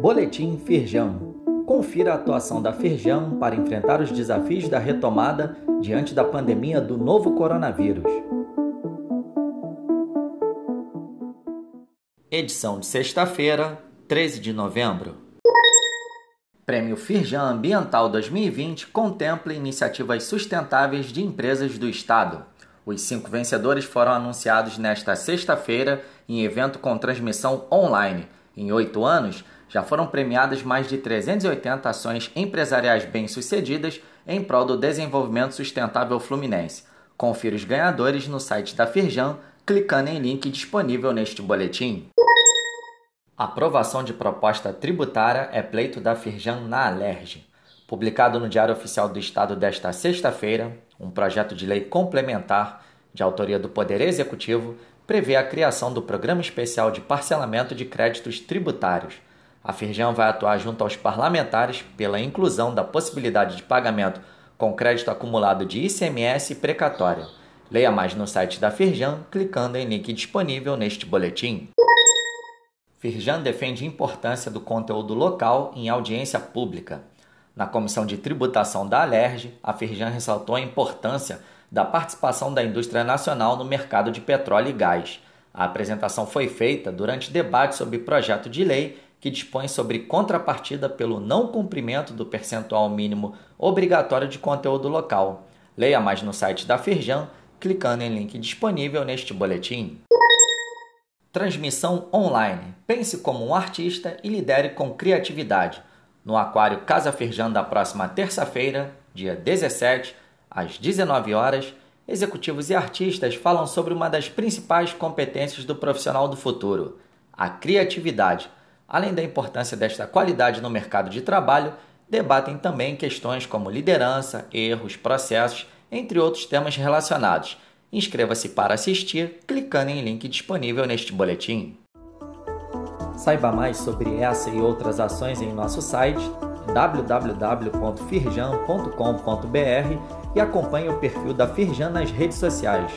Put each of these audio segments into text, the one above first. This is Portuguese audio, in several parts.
Boletim Firjan. Confira a atuação da Firjan para enfrentar os desafios da retomada diante da pandemia do novo coronavírus. Edição de sexta-feira, 13 de novembro. Prêmio Firjan Ambiental 2020 contempla iniciativas sustentáveis de empresas do Estado. Os cinco vencedores foram anunciados nesta sexta-feira em evento com transmissão online. Em oito anos, já foram premiadas mais de 380 ações empresariais bem-sucedidas em prol do desenvolvimento sustentável fluminense. Confira os ganhadores no site da Firjan, clicando em link disponível neste boletim. Aprovação de proposta tributária é pleito da Firjan na Alerj. Publicado no Diário Oficial do Estado desta sexta-feira, um projeto de lei complementar, de autoria do Poder Executivo, prevê a criação do Programa Especial de Parcelamento de Créditos Tributários. A Firjan vai atuar junto aos parlamentares pela inclusão da possibilidade de pagamento com crédito acumulado de ICMS e. Leia mais no site da Firjan clicando em link disponível neste boletim. Firjan defende a importância do conteúdo local em audiência pública. Na Comissão de Tributação da Alerj, a Firjan ressaltou a importância da participação da indústria nacional no mercado de petróleo e gás. A apresentação foi feita durante debate sobre projeto de lei que dispõe sobre contrapartida pelo não cumprimento do percentual mínimo obrigatório de conteúdo local. Leia mais no site da Firjan, clicando em link disponível neste boletim. Transmissão online. Pense como um artista e lidere com criatividade no Aquário Casa Firjan da próxima terça-feira, dia 17, às 19 horas, executivos e artistas falam sobre uma das principais competências do profissional do futuro, a criatividade. Além da importância desta qualidade no mercado de trabalho, debatem também questões como liderança, erros, processos, entre outros temas relacionados. Inscreva-se para assistir clicando em link disponível neste boletim. Saiba mais sobre essa e outras ações em nosso site www.firjan.com.br e acompanhe o perfil da Firjan nas redes sociais.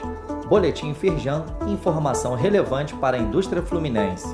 Boletim Firjan, informação relevante para a indústria fluminense.